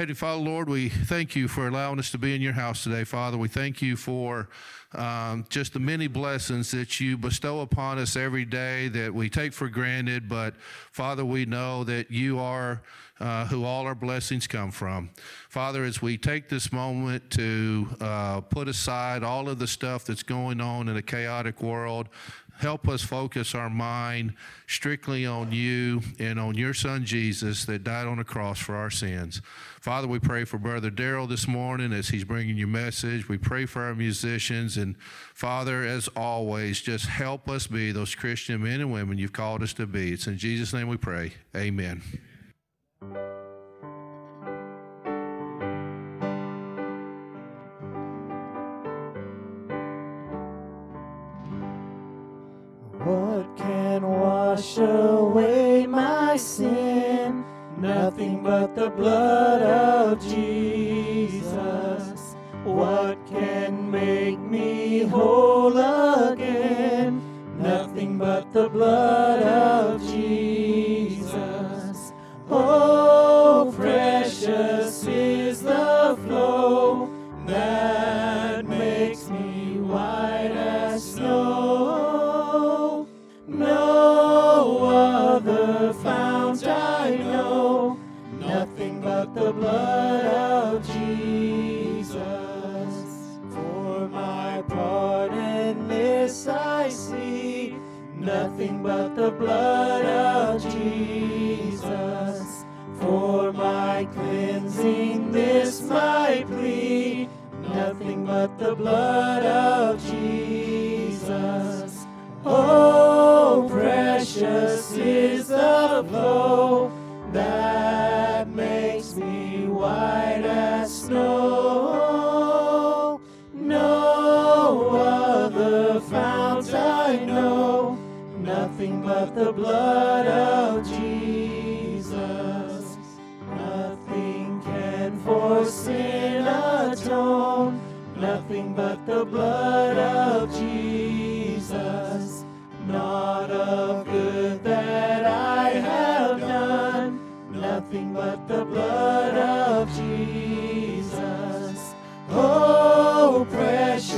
Heavenly Father, Lord, we thank you for allowing us to be in your house today, Father. We thank you for um, just the many blessings that you bestow upon us every day that we take for granted. But Father, we know that you are uh, who all our blessings come from. Father, as we take this moment to uh, put aside all of the stuff that's going on in a chaotic world, help us focus our mind strictly on you and on your son Jesus that died on the cross for our sins. Father, we pray for Brother Daryl this morning as he's bringing your message. We pray for our musicians. And Father, as always, just help us be those Christian men and women you've called us to be. It's in Jesus' name we pray. Amen. Nothing but the blood of Jesus. What can make me whole again? Nothing but the blood of Jesus. Oh, precious is the flow that makes me white as snow. No other fount I know, nothing but the blood of Jesus. For my pardon, this I see, nothing but the blood of Jesus. For my cleansing, this my plea, nothing but the blood of Jesus. Oh, precious is the flow that snow. No other fount I know, nothing but the blood of Jesus. Nothing can for sin atone, nothing but the blood of Jesus. Not of good that I have done, nothing but the blood of Jesus.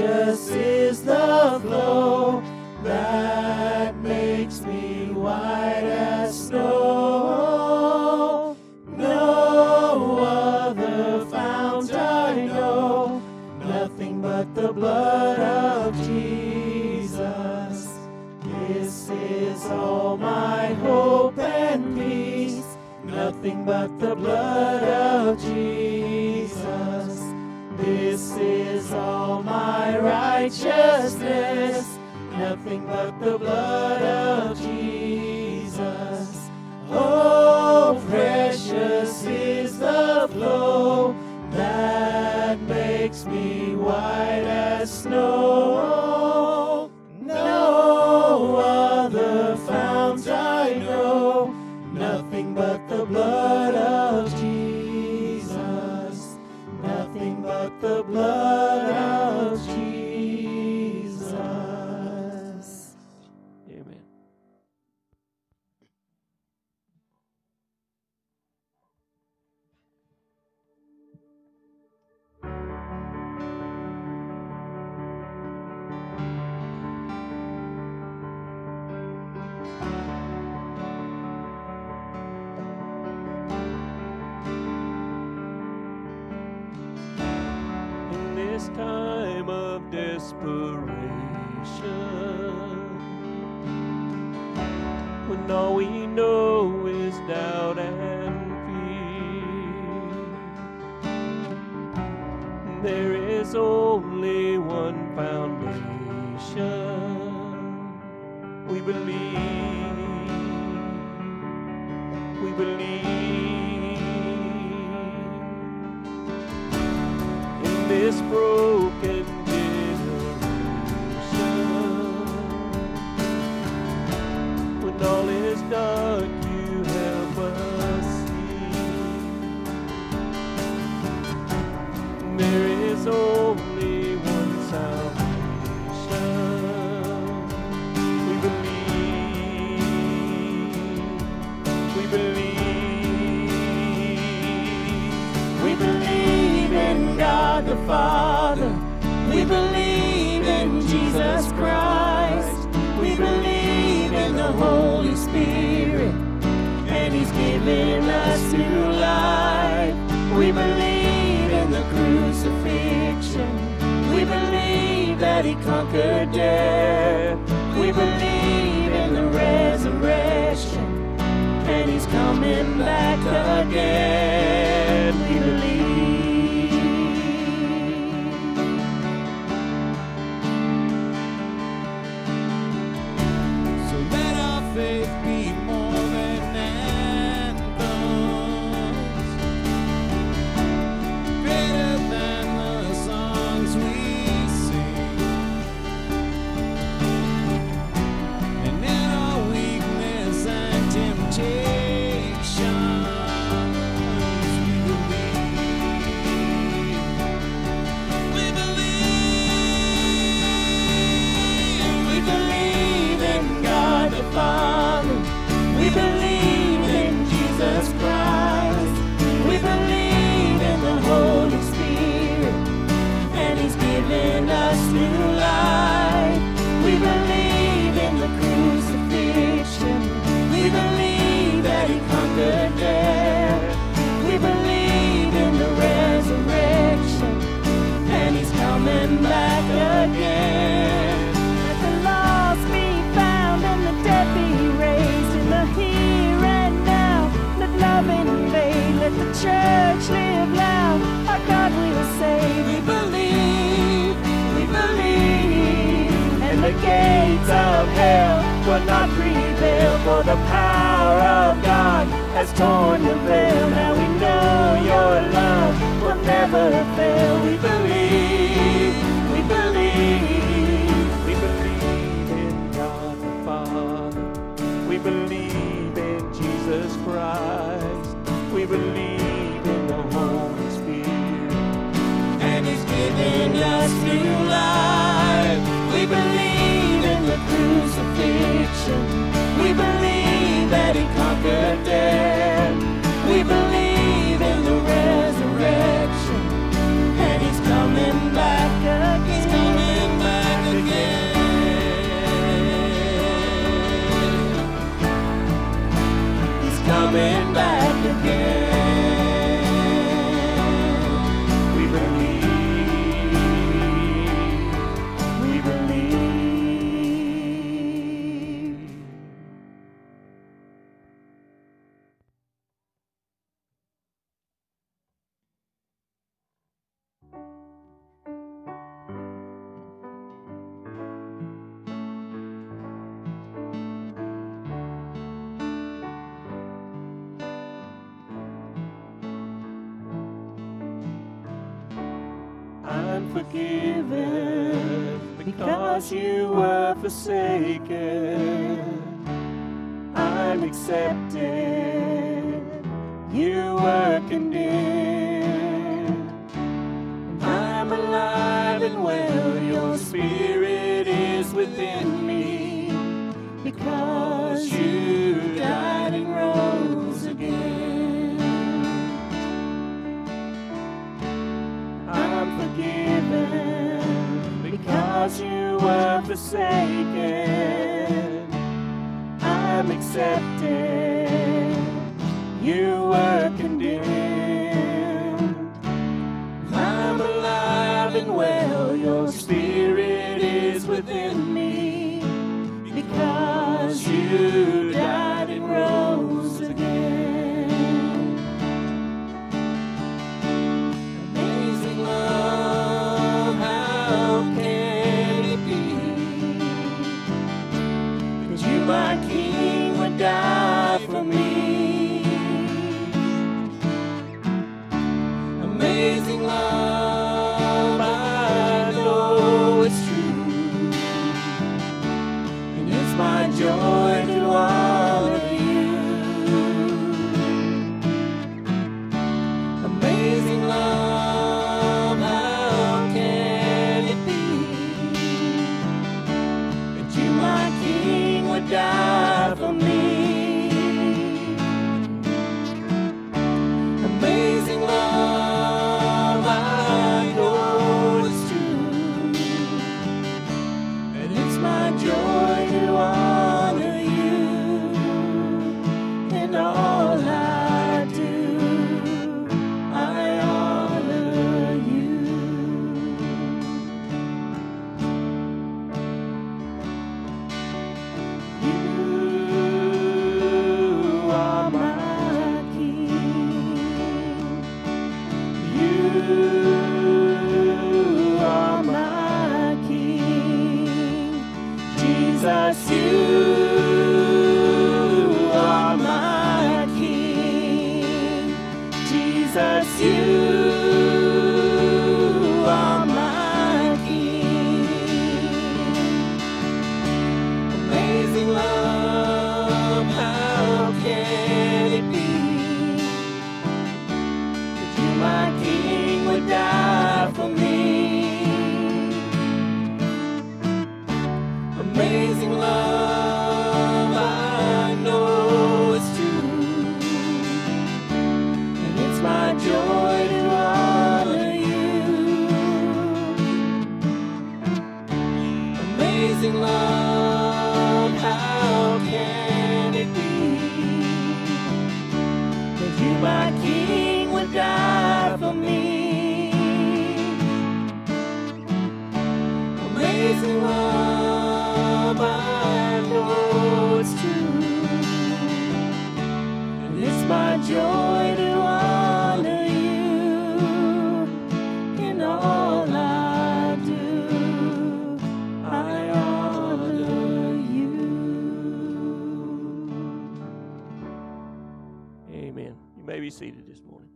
Precious is the flow that makes me white as snow. No other fount I know, nothing but the blood of Jesus. This is all my hope and peace, nothing but the blood of Jesus. This is all my righteousness, nothing but the blood of Jesus. Oh, precious is the flow that makes me white as snow. Is only one foundation we believe we believe. In this broken believe in Jesus Christ. We believe in the Holy Spirit. And He's given us new life. We believe in the crucifixion. We believe that He conquered death. within me because King, would die seated this morning.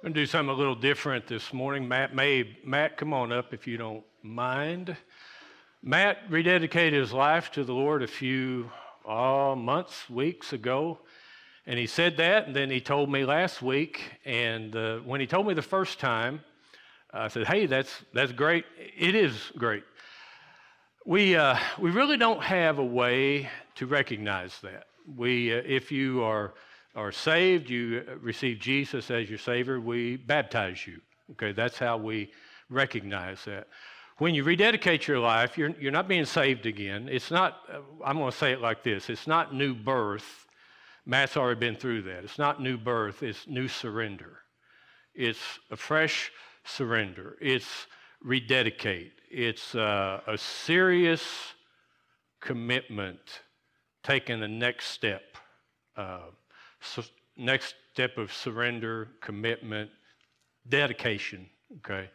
I'm going to do something a little different this morning. Matt may, Matt, come on up if you don't mind. Matt rededicated his life to the Lord a few uh, months, weeks ago. And he said that, and then he told me last week. And uh, when he told me the first time, I said, hey, that's, that's great. It is great. We, uh, we really don't have a way to recognize that. We, uh, if you are, are saved, you receive Jesus as your Savior, we baptize you. Okay, that's how we recognize that. When you rededicate your life, you're, you're not being saved again. It's not, uh, I'm going to say it like this it's not new birth. Matt's already been through that. It's not new birth, it's new surrender. It's a fresh surrender. It's rededicate. It's uh, a serious commitment, taking the next step. Uh, so next step of surrender, commitment, dedication. Okay.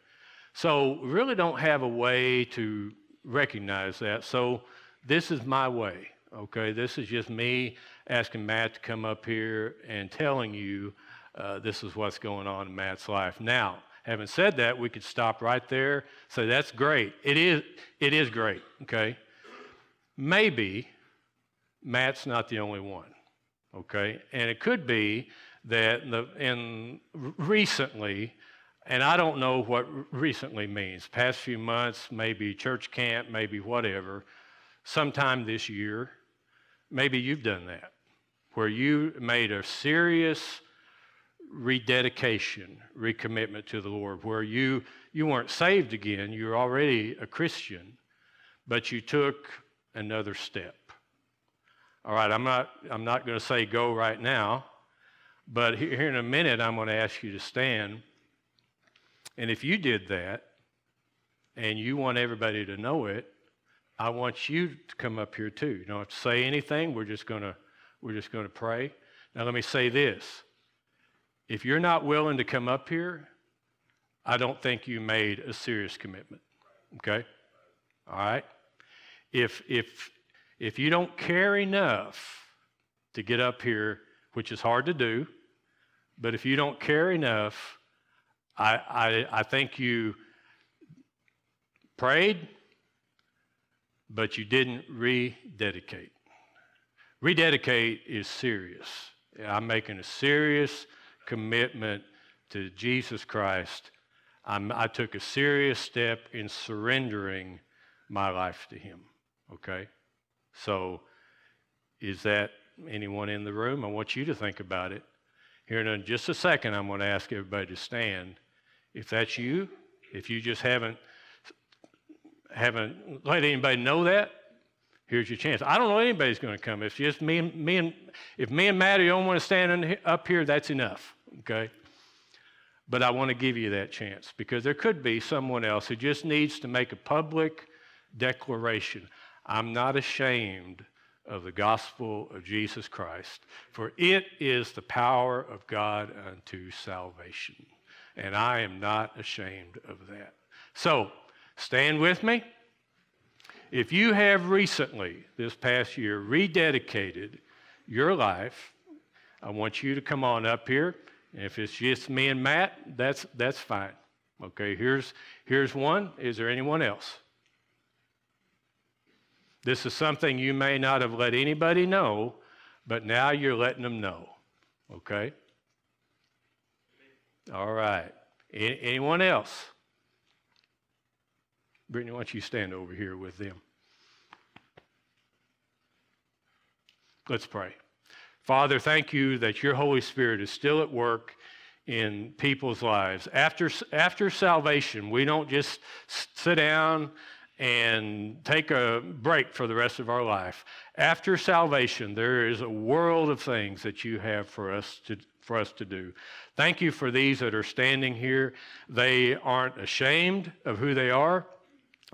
So really don't have a way to recognize that. So this is my way. Okay. This is just me asking Matt to come up here and telling you uh, this is what's going on in Matt's life. Now, having said that, we could stop right there. So that's great. It is. It is great. Okay. Maybe Matt's not the only one. Okay, and it could be that the, in recently, and I don't know what recently means. Past few months, maybe church camp, maybe whatever. Sometime this year, maybe you've done that, where you made a serious rededication, recommitment to the Lord, where you you weren't saved again. You're already a Christian, but you took another step. All right, I'm not, I'm not going to say go right now, but here in a minute, I'm going to ask you to stand. And if you did that, and you want everybody to know it, I want you to come up here too. You don't have to say anything. We're just going to, we're just going to pray. Now, let me say this. If you're not willing to come up here, I don't think you made a serious commitment. Okay? All right? If, if, if you don't care enough to get up here, which is hard to do, but if you don't care enough, I, I, I think you prayed, but you didn't rededicate. Rededicate is serious. I'm making a serious commitment to Jesus Christ. I'm, I took a serious step in surrendering my life to Him. Okay? So, is that anyone in the room? I want you to think about it. Here in just a second, I'm going to ask everybody to stand. If that's you, if you just haven't haven't let anybody know that, here's your chance. I don't know anybody's going to come. If just me and me and if me and Matty don't want to stand up here, that's enough. Okay. But I want to give you that chance because there could be someone else who just needs to make a public declaration. I'm not ashamed of the gospel of Jesus Christ, for it is the power of God unto salvation. And I am not ashamed of that. So, stand with me. If you have recently, this past year, rededicated your life, I want you to come on up here. If it's just me and Matt, that's, that's fine. Okay, here's, here's one. Is there anyone else? This is something you may not have let anybody know, but now you're letting them know. Okay? All right. A- anyone else? Brittany, why don't you stand over here with them? Let's pray. Father, thank you that your Holy Spirit is still at work in people's lives. After, after salvation, we don't just sit down and take a break for the rest of our life. After salvation, there is a world of things that you have for us to, for us to do. Thank you for these that are standing here. They aren't ashamed of who they are,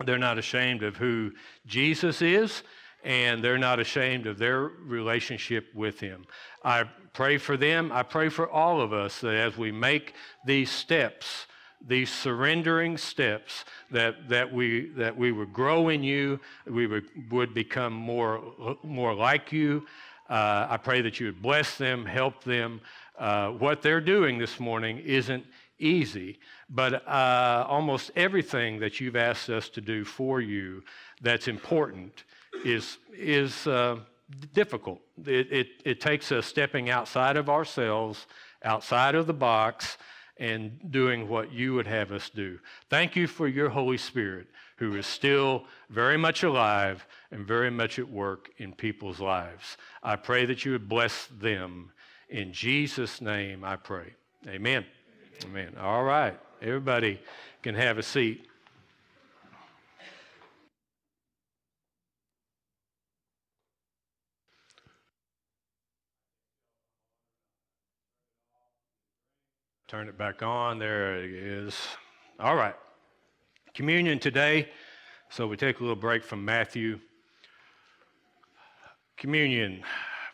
they're not ashamed of who Jesus is and they're not ashamed of their relationship with Him. I pray for them. I pray for all of us that as we make these steps, these surrendering steps, that, that, we, that we would grow in you, we would, would become more, more like you. Uh, I pray that you would bless them, help them. Uh, what they're doing this morning isn't easy, but uh, almost everything that you've asked us to do for you that's important is, is uh, difficult. It, it, it takes us stepping outside of ourselves, outside of the box, and doing what you would have us do. Thank you for your Holy Spirit, who is still very much alive and very much at work in people's lives. I pray that you would bless them. In Jesus' name I pray. Amen. Amen. All right. Everybody can have a seat. Turn it back on. There it is. All right. Communion today. So we take a little break from Matthew. Communion,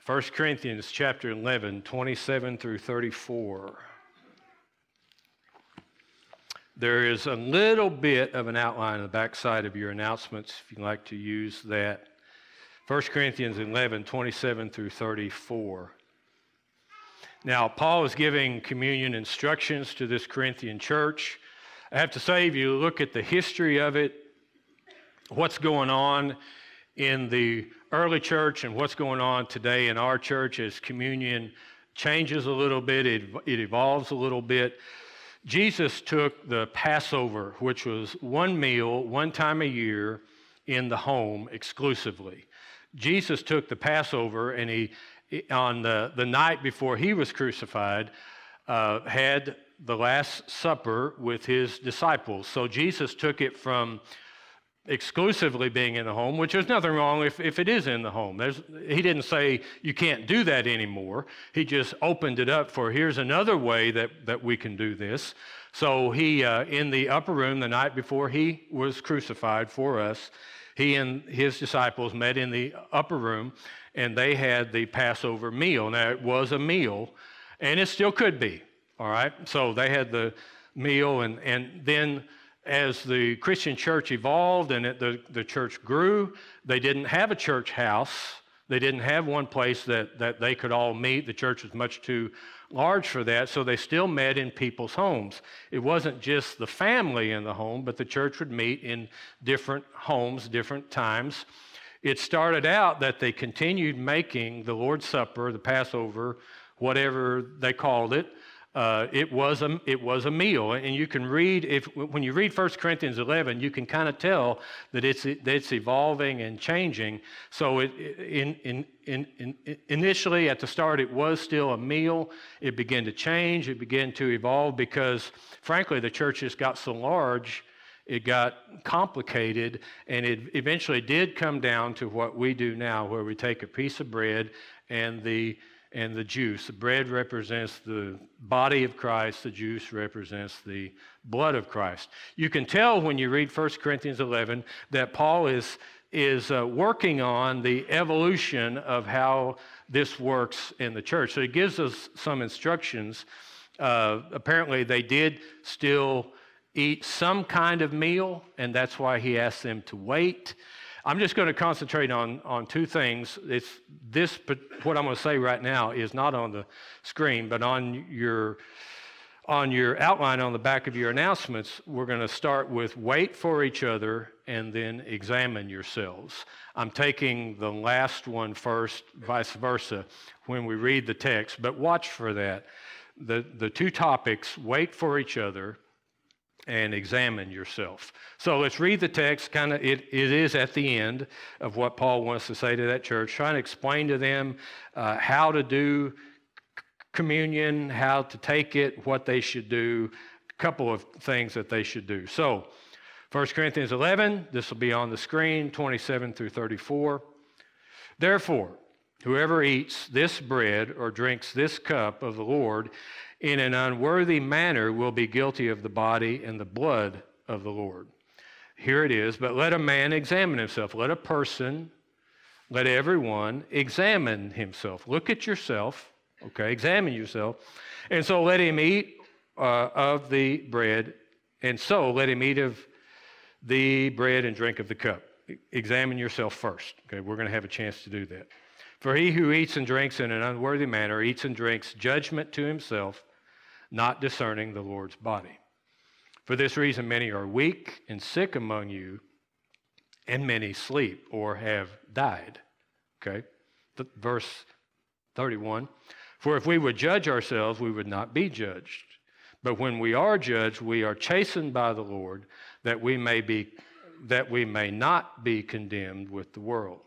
1 Corinthians chapter 11, 27 through 34. There is a little bit of an outline on the back side of your announcements if you'd like to use that. 1 Corinthians 11, 27 through 34. Now, Paul is giving communion instructions to this Corinthian church. I have to say, if you look at the history of it, what's going on in the early church and what's going on today in our church as communion changes a little bit, it, it evolves a little bit. Jesus took the Passover, which was one meal, one time a year in the home exclusively. Jesus took the Passover and he on the, the night before he was crucified, uh, had the Last Supper with his disciples. So Jesus took it from exclusively being in the home, which there's nothing wrong if, if it is in the home. There's, he didn't say you can't do that anymore. He just opened it up for here's another way that, that we can do this. So he, uh, in the upper room the night before he was crucified for us, he and his disciples met in the upper room and they had the Passover meal. Now, it was a meal, and it still could be, all right? So they had the meal, and, and then as the Christian church evolved and it, the, the church grew, they didn't have a church house. They didn't have one place that, that they could all meet. The church was much too large for that, so they still met in people's homes. It wasn't just the family in the home, but the church would meet in different homes, different times. It started out that they continued making the Lord's Supper, the Passover, whatever they called it. Uh, it was a it was a meal, and you can read if when you read 1 Corinthians 11, you can kind of tell that it's that it's evolving and changing. So it, in, in, in, in, initially at the start, it was still a meal. It began to change. It began to evolve because, frankly, the churches got so large it got complicated, and it eventually did come down to what we do now, where we take a piece of bread and the and the juice. The bread represents the body of Christ, the juice represents the blood of Christ. You can tell when you read 1 Corinthians 11 that Paul is is uh, working on the evolution of how this works in the church. So he gives us some instructions. Uh, apparently, they did still eat some kind of meal, and that's why he asked them to wait. I'm just going to concentrate on, on two things. It's this, what I'm going to say right now is not on the screen, but on your on your outline on the back of your announcements, we're going to start with wait for each other and then examine yourselves. I'm taking the last one first, vice versa, when we read the text, but watch for that. The, the two topics wait for each other and examine yourself. So let's read the text. Kind of, it, it is at the end of what Paul wants to say to that church, trying to explain to them uh, how to do communion, how to take it, what they should do, a couple of things that they should do. So, 1 Corinthians 11, this will be on the screen, 27 through 34. Therefore, whoever eats this bread or drinks this cup of the Lord in an unworthy manner will be guilty of the body and the blood of the Lord. Here it is, but let a man examine himself. Let a person, let everyone examine himself. Look at yourself, okay? Examine yourself. And so let him eat uh, of the bread, and so let him eat of the bread and drink of the cup. Examine yourself first, okay? We're going to have a chance to do that. For he who eats and drinks in an unworthy manner eats and drinks judgment to himself, not discerning the Lord's body. For this reason, many are weak and sick among you, and many sleep or have died. Okay? Verse 31 For if we would judge ourselves, we would not be judged. But when we are judged, we are chastened by the Lord, that we may be that we may not be condemned with the world.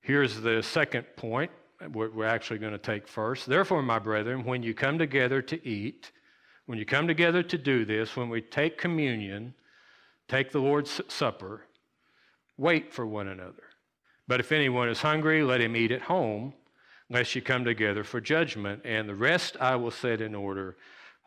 Here's the second point we're actually going to take first. Therefore, my brethren, when you come together to eat, when you come together to do this, when we take communion, take the Lord's Supper, wait for one another. But if anyone is hungry, let him eat at home, lest you come together for judgment, and the rest I will set in order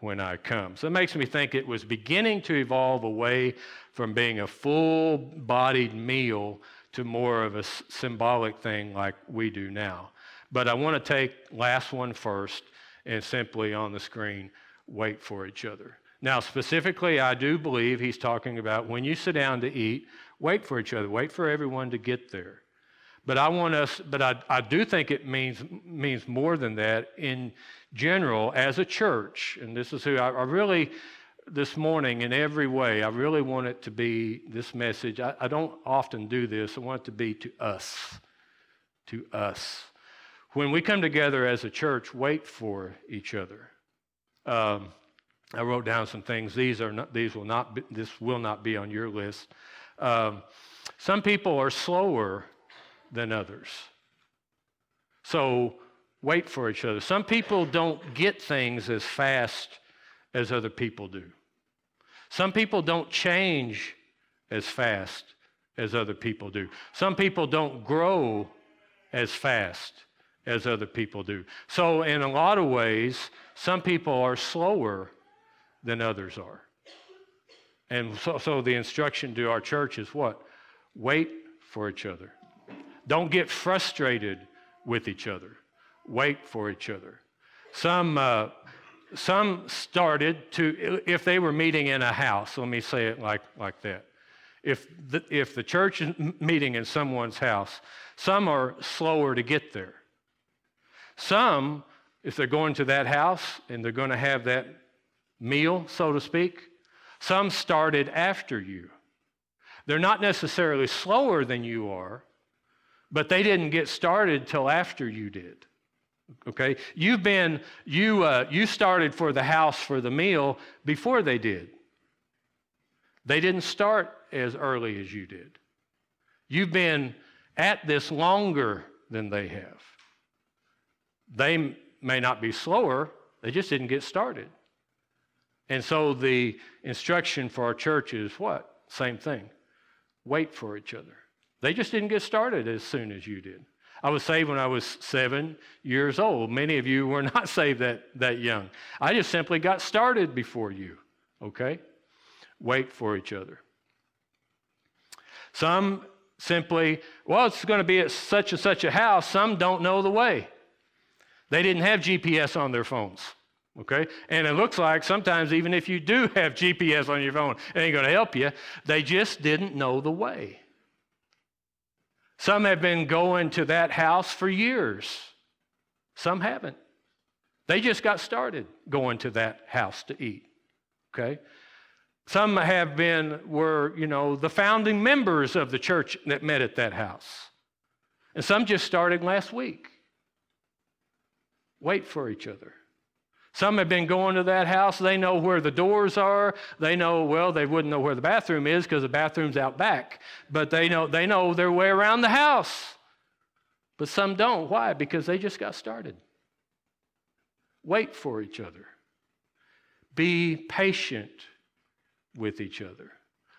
when I come. So it makes me think it was beginning to evolve away from being a full bodied meal to more of a symbolic thing like we do now. But I want to take last one first and simply on the screen wait for each other. Now, specifically, I do believe he's talking about when you sit down to eat, wait for each other, wait for everyone to get there. But I want us, but I, I do think it means, means more than that in general as a church. And this is who I, I really, this morning in every way, I really want it to be this message. I, I don't often do this, I want it to be to us. To us. When we come together as a church, wait for each other. Um, I wrote down some things. These are not, these will not be, this will not be on your list. Um, some people are slower than others. So wait for each other. Some people don't get things as fast as other people do. Some people don't change as fast as other people do. Some people don't grow as fast as other people do. So, in a lot of ways, some people are slower than others are. And so, so the instruction to our church is what? Wait for each other. Don't get frustrated with each other. Wait for each other. Some, uh, some started to, if they were meeting in a house, let me say it like, like that. If the, if the church is meeting in someone's house, some are slower to get there. Some, if they're going to that house and they're going to have that meal, so to speak, some started after you. They're not necessarily slower than you are, but they didn't get started till after you did. Okay, you've been you uh, you started for the house for the meal before they did. They didn't start as early as you did. You've been at this longer than they have. They may not be slower, they just didn't get started. And so the instruction for our church is what? Same thing. Wait for each other. They just didn't get started as soon as you did. I was saved when I was seven years old. Many of you were not saved that, that young. I just simply got started before you, okay? Wait for each other. Some simply, well, it's going to be at such and such a house. Some don't know the way. They didn't have GPS on their phones. Okay? And it looks like sometimes, even if you do have GPS on your phone, it ain't going to help you. They just didn't know the way. Some have been going to that house for years, some haven't. They just got started going to that house to eat. Okay? Some have been, were, you know, the founding members of the church that met at that house. And some just started last week. Wait for each other. Some have been going to that house. They know where the doors are. They know, well, they wouldn't know where the bathroom is because the bathroom's out back. But they know, they know their way around the house. But some don't. Why? Because they just got started. Wait for each other. Be patient with each other,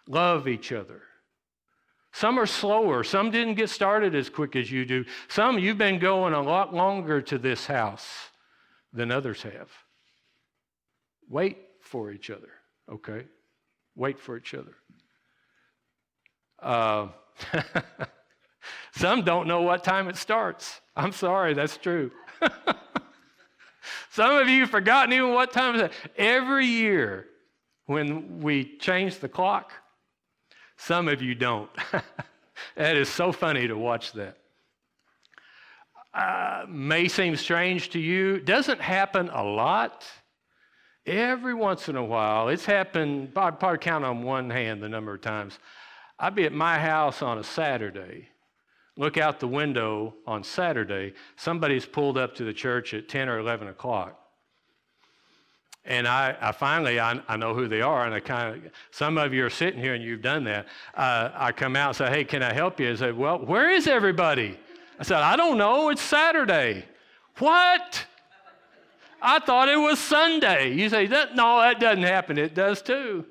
love each other. Some are slower. Some didn't get started as quick as you do. Some you've been going a lot longer to this house than others have. Wait for each other, okay? Wait for each other. Uh, some don't know what time it starts. I'm sorry, that's true. some of you have forgotten even what time it is. Every year, when we change the clock. Some of you don't. that is so funny to watch that. Uh, may seem strange to you. Doesn't happen a lot. Every once in a while, it's happened, I'd probably count on one hand the number of times. I'd be at my house on a Saturday, look out the window on Saturday, somebody's pulled up to the church at 10 or 11 o'clock. And I, I finally, I, I, know who they are, and I kind of, some of you are sitting here and you've done that. Uh, I come out and say, hey, can I help you? I say, well, where is everybody? I said, I don't know, it's Saturday. What? I thought it was Sunday. You say, that, no, that doesn't happen. It does too.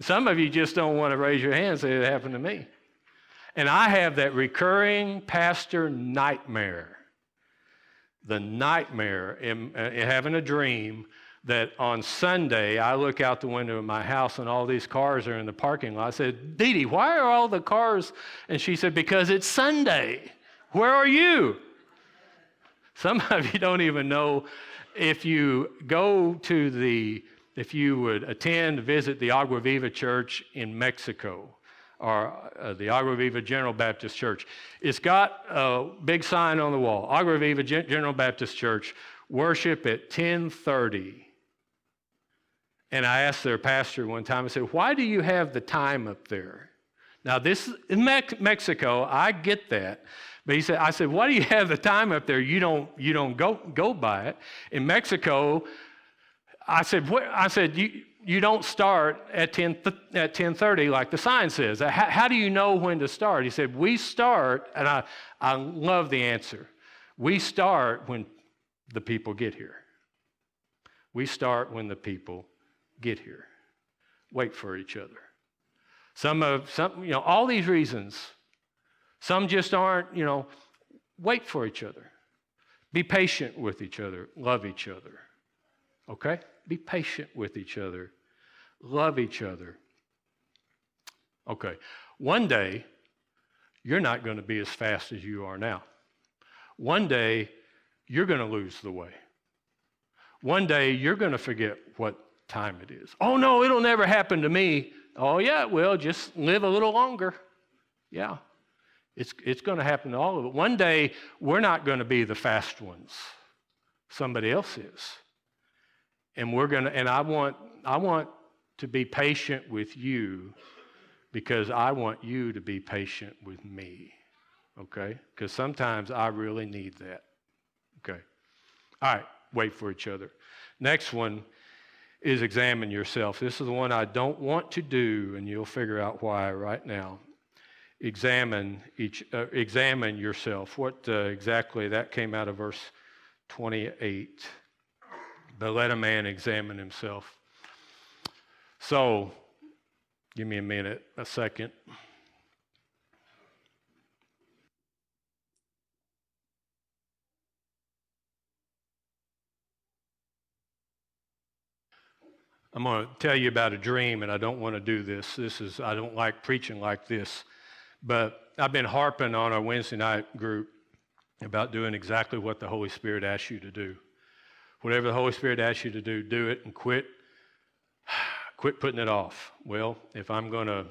Some of you just don't want to raise your hand and say it happened to me. And I have that recurring pastor nightmare. The nightmare in, uh, in having a dream that on Sunday I look out the window of my house and all these cars are in the parking lot. I said, Dee Dee, why are all the cars? And she said, Because it's Sunday. Where are you? Some of you don't even know if you go to the, if you would attend, visit the Agua Viva Church in Mexico or uh, the Agua Viva General Baptist Church. It's got a big sign on the wall, Agua Viva General Baptist Church, worship at 1030 and I asked their pastor one time, I said, Why do you have the time up there? Now, this in Mexico, I get that. But he said, I said, why do you have the time up there? You don't, you don't go, go by it. In Mexico, I said, what? I said, you, you don't start at 10, at 1030 like the sign says. How, how do you know when to start? He said, we start, and I, I love the answer. We start when the people get here. We start when the people get here. Wait for each other. Some of some, you know, all these reasons. Some just aren't, you know, wait for each other. Be patient with each other. Love each other. Okay? Be patient with each other. Love each other. Okay. One day, you're not going to be as fast as you are now. One day, you're going to lose the way. One day, you're going to forget what time it is. Oh, no, it'll never happen to me. Oh, yeah, it will. Just live a little longer. Yeah, it's, it's going to happen to all of it. One day, we're not going to be the fast ones, somebody else is. And we're going to, and I want, I want to be patient with you because I want you to be patient with me. Okay? Because sometimes I really need that. Okay. All right, wait for each other. Next one is examine yourself. This is the one I don't want to do, and you'll figure out why right now. Examine each, uh, examine yourself. What uh, exactly that came out of verse 28. But let a man examine himself. So, give me a minute, a second. I'm going to tell you about a dream, and I don't want to do this. This is, I don't like preaching like this. But I've been harping on our Wednesday night group about doing exactly what the Holy Spirit asks you to do. Whatever the Holy Spirit asks you to do, do it and quit. Quit putting it off. Well, if I'm going to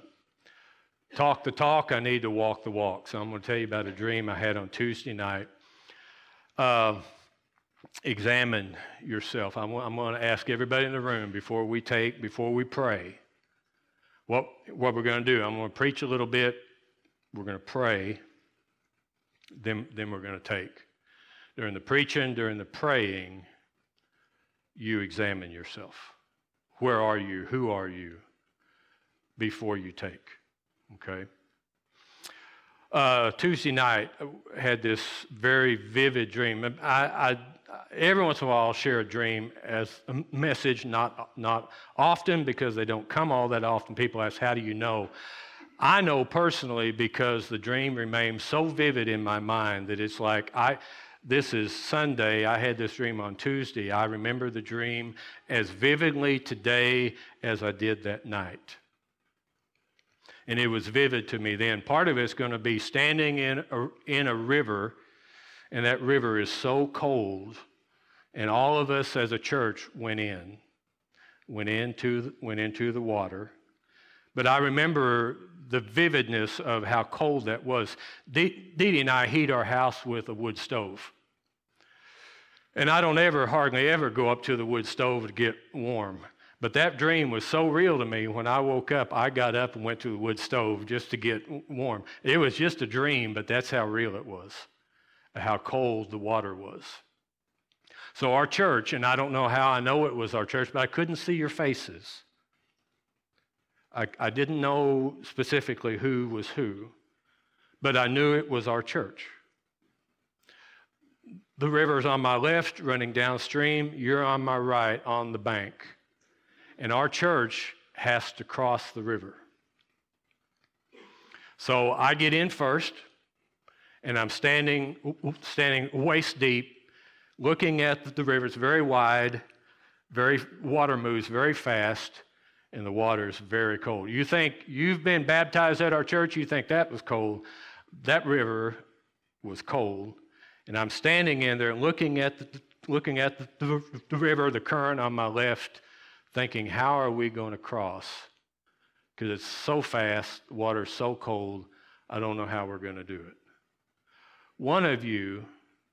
talk the talk, I need to walk the walk. So I'm going to tell you about a dream I had on Tuesday night. Uh, examine yourself. I'm, I'm going to ask everybody in the room before we take, before we pray, what, what we're going to do. I'm going to preach a little bit. We're going to pray. Then, then we're going to take. During the preaching, during the praying, you examine yourself. Where are you? Who are you? Before you take. Okay? Uh, Tuesday night, I had this very vivid dream. I, I, every once in a while, I'll share a dream as a message, not, not often because they don't come all that often. People ask, How do you know? I know personally because the dream remains so vivid in my mind that it's like I, this is Sunday. I had this dream on Tuesday. I remember the dream as vividly today as I did that night. And it was vivid to me then. Part of it's going to be standing in a, in a river, and that river is so cold, and all of us as a church went in, went into, went into the water. But I remember the vividness of how cold that was. Dee Dee and I heat our house with a wood stove. And I don't ever, hardly ever go up to the wood stove to get warm. But that dream was so real to me. When I woke up, I got up and went to the wood stove just to get warm. It was just a dream, but that's how real it was, how cold the water was. So, our church, and I don't know how I know it was our church, but I couldn't see your faces. I, I didn't know specifically who was who, but I knew it was our church. The river's on my left, running downstream. You're on my right, on the bank. And our church has to cross the river. So I get in first, and I'm standing, standing waist deep, looking at the river. It's very wide, very water moves very fast, and the water is very cold. You think you've been baptized at our church, you think that was cold. That river was cold and I'm standing in there looking at the, looking at the, the, the river, the current on my left, thinking, how are we going to cross? Because it's so fast, water's so cold, I don't know how we're going to do it. One of you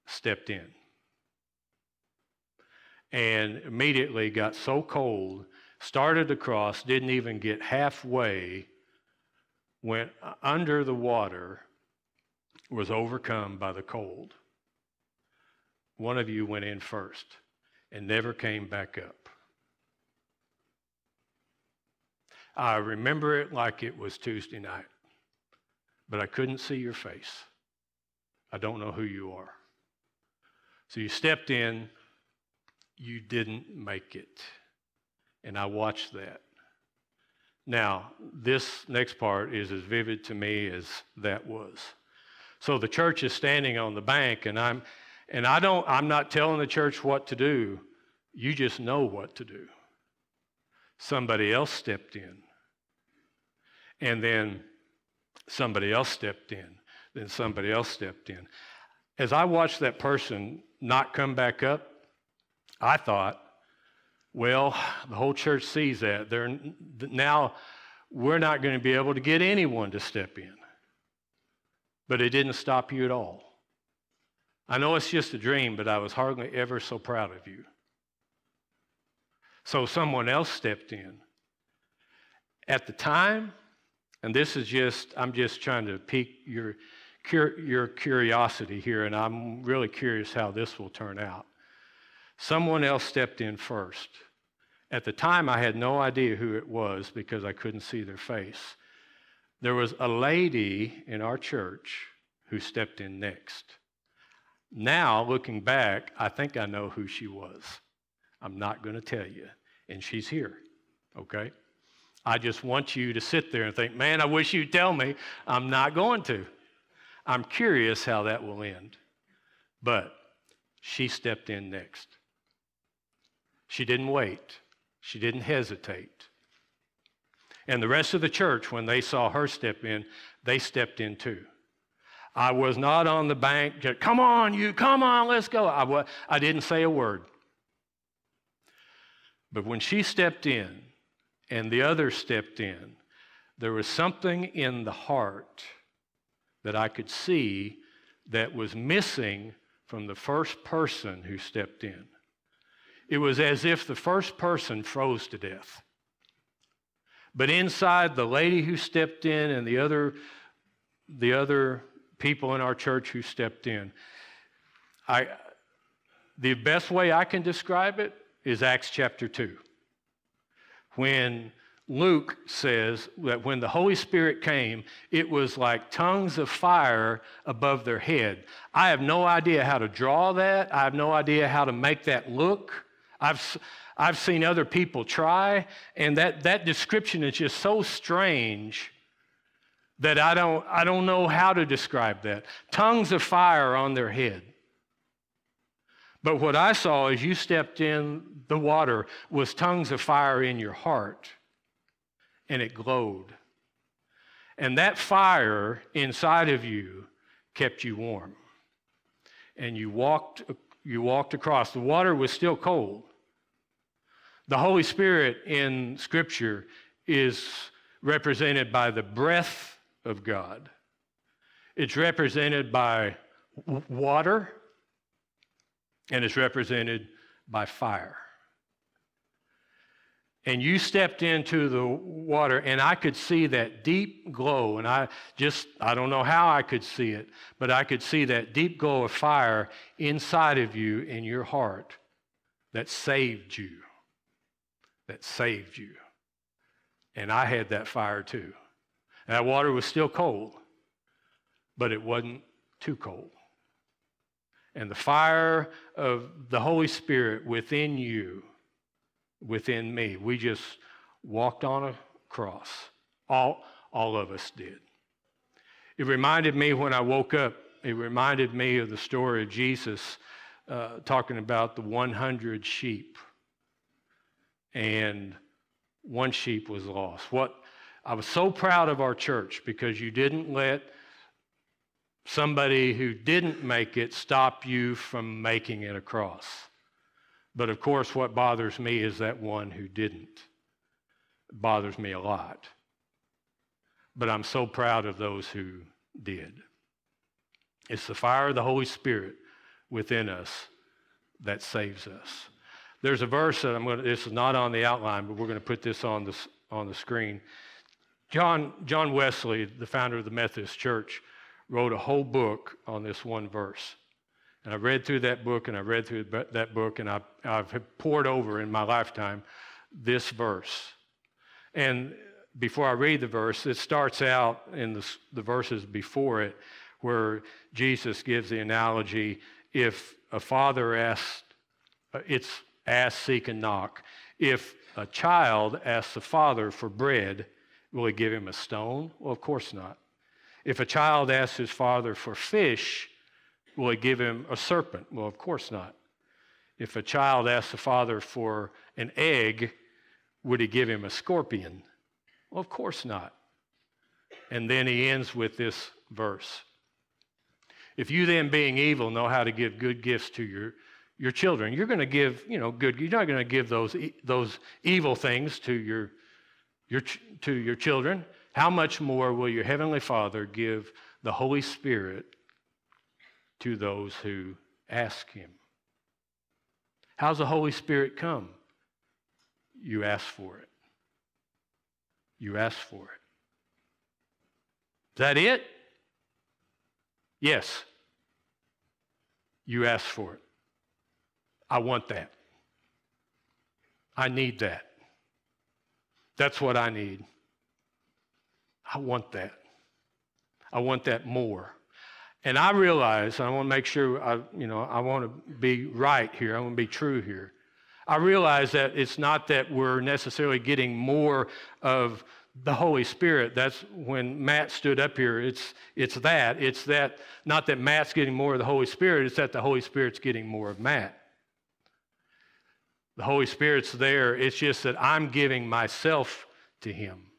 stepped in and immediately got so cold, started to cross, didn't even get halfway, went under the water, was overcome by the cold one of you went in first and never came back up. I remember it like it was Tuesday night, but I couldn't see your face. I don't know who you are. So you stepped in, you didn't make it. And I watched that. Now, this next part is as vivid to me as that was. So the church is standing on the bank, and I'm and I don't, I'm not telling the church what to do. You just know what to do. Somebody else stepped in. And then somebody else stepped in. Then somebody else stepped in. As I watched that person not come back up, I thought, well, the whole church sees that. They're, now we're not going to be able to get anyone to step in. But it didn't stop you at all. I know it's just a dream, but I was hardly ever so proud of you. So someone else stepped in. At the time, and this is just, I'm just trying to pique your, your curiosity here, and I'm really curious how this will turn out. Someone else stepped in first. At the time, I had no idea who it was because I couldn't see their face. There was a lady in our church who stepped in next. Now, looking back, I think I know who she was. I'm not going to tell you. And she's here, okay? I just want you to sit there and think, man, I wish you'd tell me. I'm not going to. I'm curious how that will end. But she stepped in next. She didn't wait, she didn't hesitate. And the rest of the church, when they saw her step in, they stepped in too. I was not on the bank, just, come on, you, come on, let's go. I, I didn't say a word. But when she stepped in and the others stepped in, there was something in the heart that I could see that was missing from the first person who stepped in. It was as if the first person froze to death. But inside the lady who stepped in and the other, the other people in our church who stepped in, I, the best way I can describe it is Acts chapter 2. When Luke says that when the Holy Spirit came, it was like tongues of fire above their head. I have no idea how to draw that. I have no idea how to make that look. I've, I've seen other people try, and that, that description is just so strange that I don't, I don't know how to describe that. Tongues of fire on their head. But what I saw as you stepped in the water was tongues of fire in your heart, and it glowed. And that fire inside of you kept you warm. And you walked, you walked across. The water was still cold. The Holy Spirit in Scripture is represented by the breath of God. It's represented by water and it's represented by fire. And you stepped into the water, and I could see that deep glow. And I just, I don't know how I could see it, but I could see that deep glow of fire inside of you in your heart that saved you. That saved you. And I had that fire too. And that water was still cold, but it wasn't too cold and the fire of the Holy Spirit within you, within me. We just walked on a cross. All, all of us did. It reminded me when I woke up, it reminded me of the story of Jesus uh, talking about the 100 sheep. And one sheep was lost. What I was so proud of our church because you didn't let somebody who didn't make it stop you from making it across. But of course, what bothers me is that one who didn't. It bothers me a lot. But I'm so proud of those who did. It's the fire of the Holy Spirit within us that saves us. There's a verse that I'm going to, this is not on the outline, but we're going to put this on the, on the screen. John, John Wesley, the founder of the Methodist Church, wrote a whole book on this one verse. And I read through that book and I've read through that book and I, I've poured over in my lifetime this verse. And before I read the verse, it starts out in the, the verses before it where Jesus gives the analogy if a father asks, uh, it's ask, seek, and knock. If a child asks the father for bread, will he give him a stone? Well, of course not. If a child asks his father for fish, will he give him a serpent? Well, of course not. If a child asks the father for an egg, would he give him a scorpion? Well, of course not. And then he ends with this verse. If you then, being evil, know how to give good gifts to your, your children, you're going to give, you know, good, you're not going to give those, those evil things to your, your, to your children. How much more will your Heavenly Father give the Holy Spirit to those who ask Him? How's the Holy Spirit come? You ask for it. You ask for it. Is that it? Yes. You ask for it. I want that. I need that. That's what I need. I want that. I want that more. And I realize, I want to make sure, I, you know, I want to be right here. I want to be true here. I realize that it's not that we're necessarily getting more of the Holy Spirit. That's when Matt stood up here. It's, it's that. It's that, not that Matt's getting more of the Holy Spirit, it's that the Holy Spirit's getting more of Matt. The Holy Spirit's there. It's just that I'm giving myself to Him.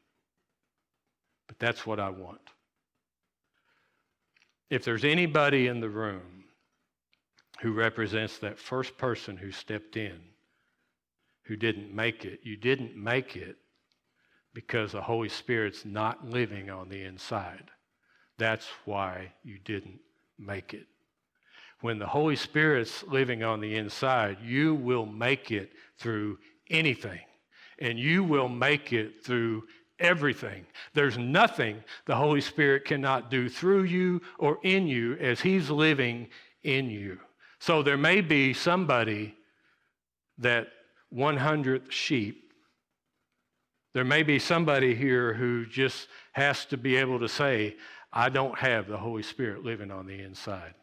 But that's what I want. If there's anybody in the room who represents that first person who stepped in, who didn't make it, you didn't make it because the Holy Spirit's not living on the inside. That's why you didn't make it. When the Holy Spirit's living on the inside, you will make it through anything, and you will make it through everything. There's nothing the Holy Spirit cannot do through you or in you as He's living in you. So there may be somebody that 100th sheep. There may be somebody here who just has to be able to say, I don't have the Holy Spirit living on the inside.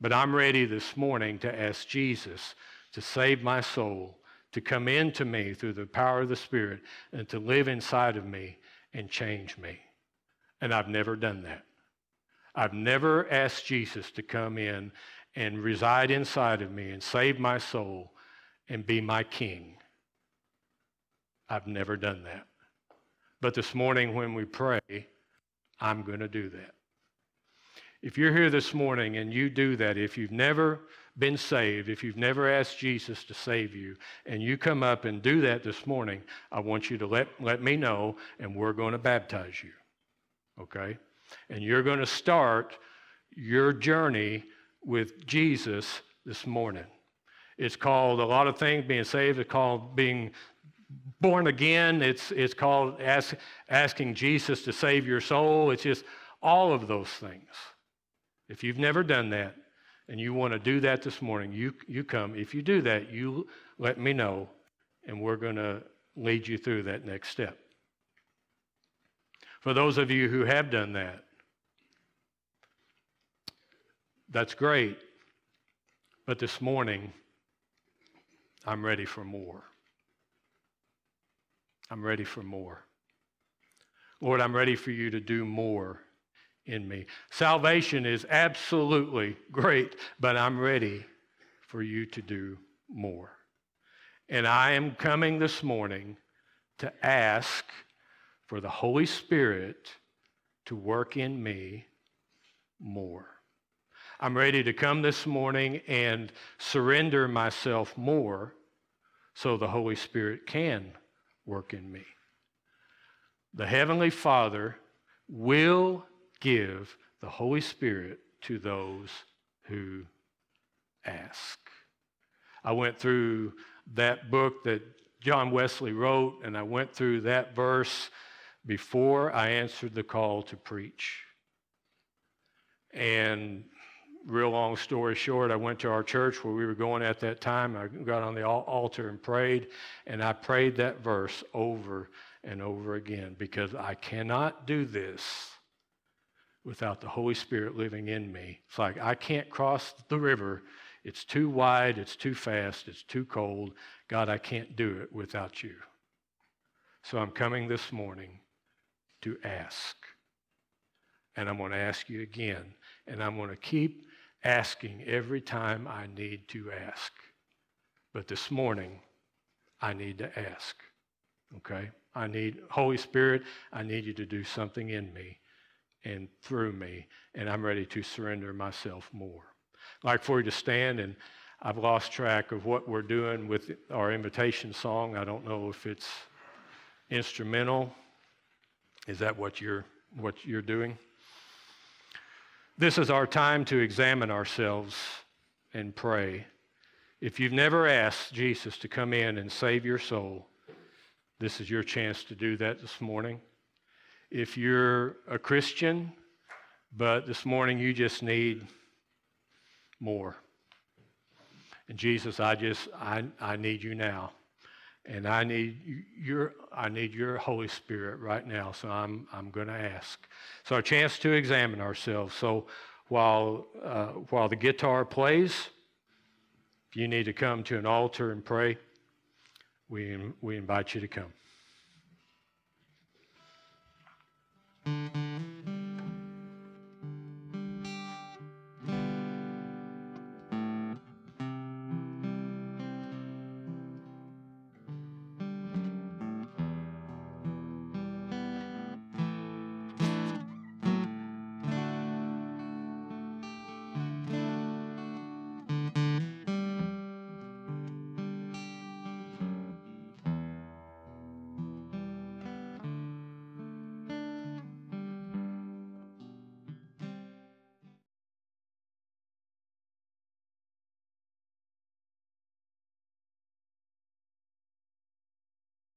But I'm ready this morning to ask Jesus to save my soul, to come into me through the power of the Spirit, and to live inside of me and change me. And I've never done that. I've never asked Jesus to come in and reside inside of me and save my soul and be my king. I've never done that. But this morning when we pray, I'm going to do that. If you're here this morning and you do that, if you've never been saved, if you've never asked Jesus to save you, and you come up and do that this morning, I want you to let, let me know, and we're going to baptize you. Okay? And you're going to start your journey with Jesus this morning. It's called a lot of things being saved, it's called being born again, it's, it's called ask, asking Jesus to save your soul. It's just all of those things. If you've never done that and you want to do that this morning, you, you come. If you do that, you let me know, and we're going to lead you through that next step. For those of you who have done that, that's great. But this morning, I'm ready for more. I'm ready for more. Lord, I'm ready for you to do more in me. Salvation is absolutely great, but I'm ready for you to do more. And I am coming this morning to ask for the Holy Spirit to work in me more. I'm ready to come this morning and surrender myself more so the Holy Spirit can work in me. The Heavenly Father will give the Holy Spirit to those who ask. I went through that book that John Wesley wrote, and I went through that verse before I answered the call to preach. And real long story short, I went to our church where we were going at that time. I got on the altar and prayed, and I prayed that verse over and over again because I cannot do this without the Holy Spirit living in me. It's like I can't cross the river. It's too wide, it's too fast, it's too cold. God, I can't do it without you. So I'm coming this morning to ask. And I'm going to ask you again. And I'm going to keep asking every time I need to ask. But this morning, I need to ask. Okay? I need, Holy Spirit, I need you to do something in me and through me, and I'm ready to surrender myself more. I'd like for you to stand, and I've lost track of what we're doing with our invitation song. I don't know if it's instrumental. Is that what you're, what you're doing? This is our time to examine ourselves and pray. If you've never asked Jesus to come in and save your soul, this is your chance to do that this morning. If you're a Christian, but this morning you just need more. And Jesus, I just, I, I need you now. And I need your, I need your Holy Spirit right now. So I'm, I'm going to ask. So a chance to examine ourselves. So while, uh, while the guitar plays, if you need to come to an altar and pray, we, we invite you to come.